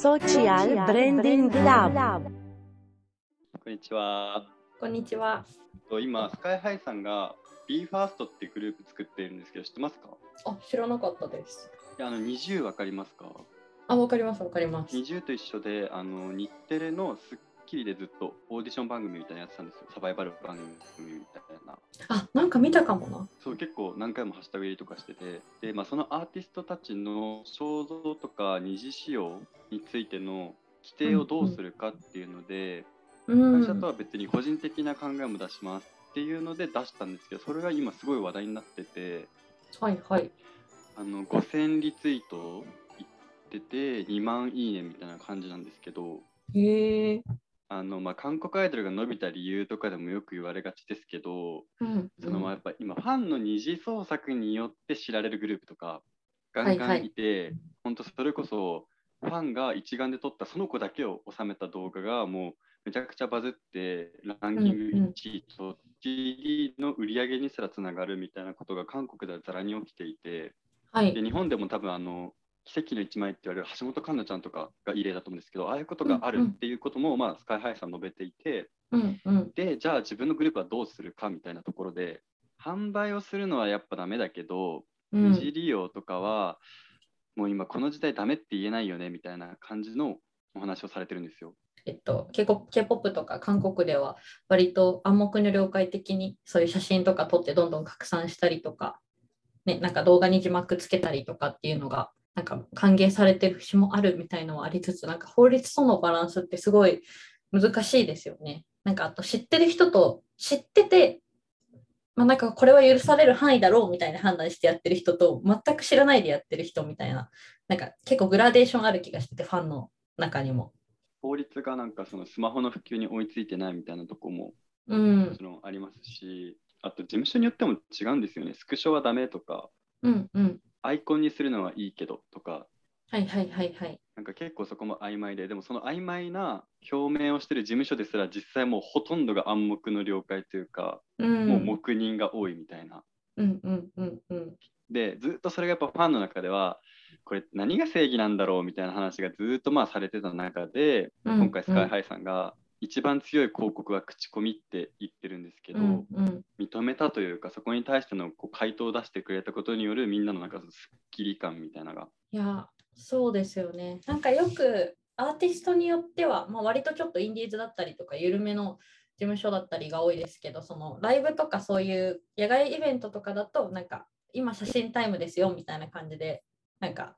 Social Branding Lab こんにちは。こんにちは。と今、スカイハイさんが BE:FIRST っていうグループ作っているんですけど、知ってますか？あ、知らなかったです。いやあの NiziU わかりますか？あ、わかります、わかります。?NiziU と一緒で、あの日テレのスッキリでずっとオーディション番組みたいなのやってたんですよ。サバイバル番組みたいな。あ、なんか見たかもな。そう結構何回もハッシュタグ入りとかしててで、まあ、そのアーティストたちの肖像とか二次使用についての規定をどうするかっていうので、うん。会社とは別に個人的な考えも出しますっていうので出したんですけどそれが今すごい話題になっててはいはい。あの5000リツイートいってて2万いいねみたいな感じなんですけどへえ。あの、まあ、韓国アイドルが伸びた理由とかでもよく言われがちですけどうん。そのまあやっぱ今ファンの二次創作によって知られるグループとかガンガはいはいンいて、本当それこそファンが一眼で撮ったその子だけを収めた動画がもうめちゃくちゃバズってランキングうんうん1位と CD の売り上げにすらつながるみたいなことが韓国ではざらに起きていてはいで。日本でも多分あの奇跡の一枚って言われる橋本環奈ちゃんとかが異例だと思うんですけどああいうことがあるっていうことも、まあ、スカイハイさん述べていて、うんうん。でじゃあ自分のグループはどうするかみたいなところで販売をするのはやっぱダメだけど、うん二次利用とかはもう今この時代ダメって言えないよねみたいな感じのお話をされてるんですよ。えっと、K-POP K-POP とか韓国では割と暗黙の了解的にそういう写真とか撮ってどんどん拡散したりとか、ね、なんか動画に字幕つけたりとかっていうのがなんか歓迎されてる節もあるみたいのはありつつなんか法律とのバランスってすごい難しいですよね。なんかあと知ってる人と知ってて、まあ、なんかこれは許される範囲だろうみたいな判断してやってる人と全く知らないでやってる人みたいななんか結構グラデーションある気がしててファンの中にも。法律がなんかそのスマホの普及に追いついてないみたいなとこもうもんちろんありますし、あと事務所によっても違うんですよね。スクショはダメとか、うんうん。アイコンにするのはいいけどとか、はいはいはいはい。なんか結構そこも曖昧で、でもその曖昧な表明をしてる事務所ですら実際もうほとんどが暗黙の了解というか、うん。もう黙認が多いみたいな。うんうんうんうん。で、ずっとそれがやっぱファンの中では、これ何が正義なんだろうみたいな話がずっとまあされてた中で、うん今回スカイハイさんが一番強い広告は口コミって言ってるんですけど、うんうん認めたというかそこに対してのこう回答を出してくれたことによるみんなのなんかすっきり感みたいなのがいや、そうですよね。なんかよくアーティストによっては、まあ、割とちょっとインディーズだったりとか、緩めの事務所だったりが多いですけど、そのライブとかそういう野外イベントとかだと、なんか今写真タイムですよみたいな感じで、なんか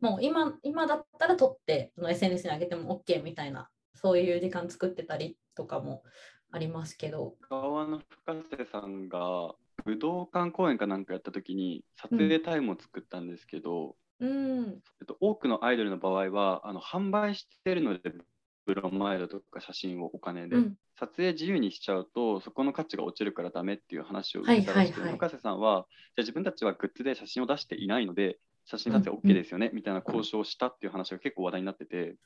もう今今だったら撮ってその SNS に上げても OK みたいな、そういう時間作ってたりとかもありますけど。川の深瀬さんが武道館公演かなんかやった時に撮影タイムを作ったんですけど、うん、えっと、多くのアイドルの場合はあの販売してるのでブロマイドとか写真をお金で、うん、撮影自由にしちゃうとそこの価値が落ちるからダメっていう話をはい受けたらしくて、はいはい深瀬さんはじゃあ自分たちはグッズで写真を出していないので写真撮影 OK ですよね、みたいな交渉をしたっていう話が結構話題になってて、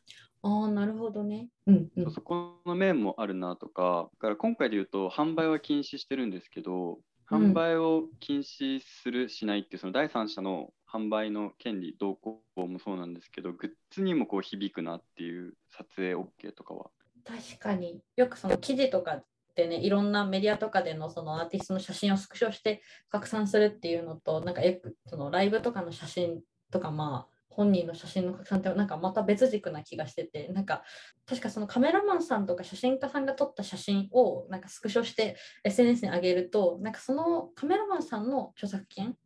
ああ、なるほどね。うんうん。そこの面もあるなとか。だから今回で言うと販売は禁止してるんですけどうん販売を禁止するしないっていうその第三者の販売の権利動向もそうなんですけどグッズにもこう響くなっていう撮影 OK とかは。確かに。よくその記事とかでねいろんなメディアとかでのそのアーティストの写真をスクショして拡散するっていうのとなんかそのライブとかの写真とかまあ本人の写真の拡散ってなんかまた別軸な気がしててなんか確かそのカメラマンさんとか写真家さんが撮った写真をなんかスクショして SNS に上げるとなんかそのカメラマンさんの著作権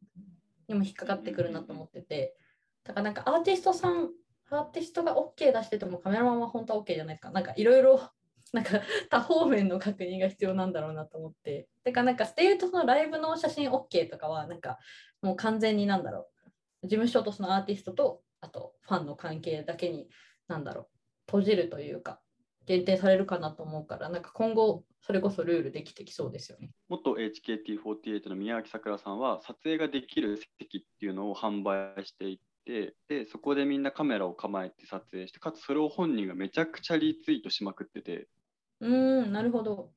にも引っかかってくるなと思っててだからなんかアーティストさんアーティストが OK 出しててもカメラマンは本当は OK じゃないですか。なんかいろいろなんか多方面の確認が必要なんだろうなと思って。てかなんかっていうとそのライブの写真 OK とかはなんかもう完全になんだろう事務所とそのアーティストとあとファンの関係だけになんだろう閉じるというか限定されるかなと思うからなんか今後それこそルールできてきそうですよね。元 HKT48 の宮脇さくらさんは撮影ができる席っていうのを販売していてでそこでみんなカメラを構えて撮影してかつそれを本人がめちゃくちゃリツイートしまくっててうーんなるほど。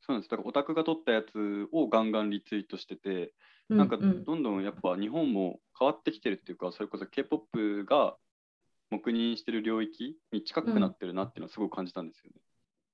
そうなんですだからオタクが撮ったやつをガンガンリツイートしててうなんかうんどんどんやっぱ日本も変わってきてるっていうかそれこそ K-POP が黙認してる領域に近くなってるなっていうのをすごく感じたんですよね。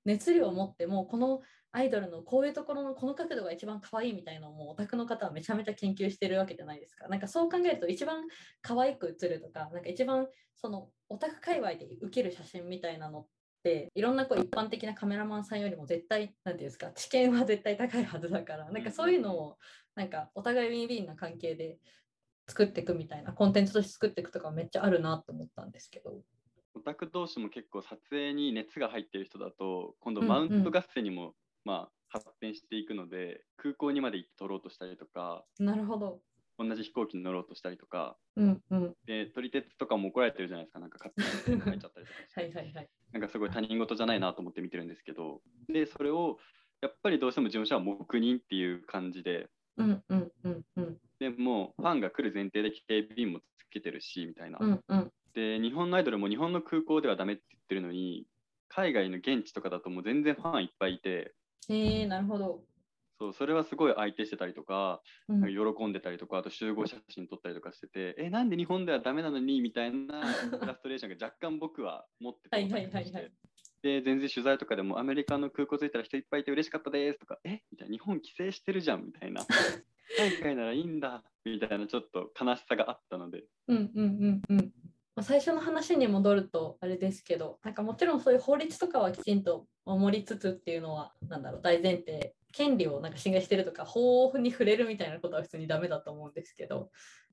熱量を持ってもうこのアイドルのこういうところのこの角度が一番可愛いみたいなのもオタクの方はめちゃめちゃ研究してるわけじゃないですか。なんかそう考えると一番可愛く映るとか、なんか一番そのオタク界隈で受ける写真みたいなのっていろんなこう一般的なカメラマンさんよりも絶対なんていうんですか知見は絶対高いはずだからなんかそういうのをなんかお互いウィンウィンな関係で作っていくみたいなコンテンツとして作っていくとかめっちゃあるなと思ったんですけど。オタク同士も結構撮影に熱が入ってる人だと今度マウント合戦にも、まあ発展していくので空港にまで行って撮ろうとしたりとか。なるほど同じ飛行機に乗ろうとしたりとか、うんうん、で撮り鉄とかも怒られてるじゃないですか。なんか勝手に入っちゃったりとか はいはいはい。なんかすごい他人事じゃないなと思って見てるんですけど。でそれをやっぱりどうしても事務所は黙認っていう感じで、うんうんうんうん、でもうファンが来る前提で警備員もつけてるしみたいな、うんうん、で日本のアイドルも日本の空港ではダメって言ってるのに海外の現地とかだともう全然ファンいっぱいいて。へえなるほどそうそれはすごい相手してたりとか、うん。喜んでたりとかあと集合写真撮ったりとかしててえなんで日本ではダメなのにみたいな フラストレーションが若干僕は持っててはいはいはいはい。で全然取材とかでもアメリカの空港着いたら人いっぱいいて嬉しかったですとかえ？みたいな日本帰省してるじゃんみたいな。海外ならいいんだみたいなちょっと悲しさがあったので。うんうんうんうん。まあ最初の話に戻るとあれですけどなんかもちろんそういう法律とかはきちんと守りつつっていうのはなんだろう大前提権利をなんか侵害してるとか法に触れるみたいなことは普通にダメだと思うんですけど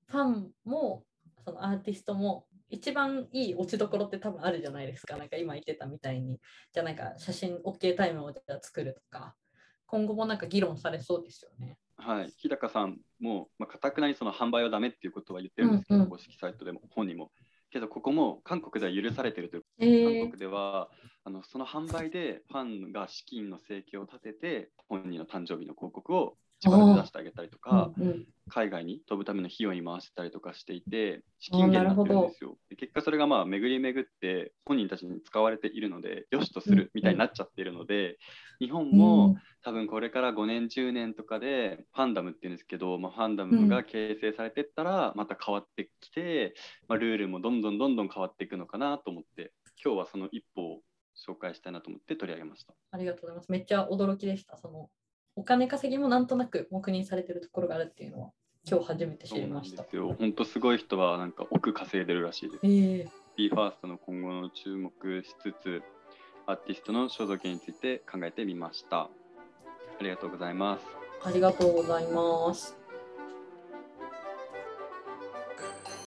ファンもそのアーティストも一番いい落ちどころって多分あるじゃないですかなんか今言ってたみたいにじゃあなんか写真 OK タイムをじゃあ作るとか今後もなんか議論されそうですよね。はい、日高さんも、まあ、かたくなにその販売はダメっていうことは言ってるんですけど、うんうん公式サイトでも本にも。けど、ここも韓国では許されてるというえー韓国ではあのその販売でファンが資金の生計を立てて本人の誕生日の広告を自腹で出してあげたりとか、うんうん海外に飛ぶための費用に回してたりとかしていて資金源になってるんですよ。で結果それがまあ巡り巡って本人たちに使われているのでよしとするみたいになっちゃっているので、日本も多分これから5年10年とかでファンダムっていうんですけど、まあ、ファンダムが形成されていったらまた変わってきて、まあ、ルールもどんどんどんどん変わっていくのかなと思って今日はその一歩を紹介したいなと思って取り上げました。ありがとうございます。めっちゃ驚きでした。そのお金稼ぎもなんとなく黙認されてるところがあるっていうのは今日初めて知りました。本当すごい人はなんか億稼いでるらしいです。ええ BE:FIRST の今後の注目しつつアーティストの肖像権について考えてみました。ありがとうございます。ありがとうございます。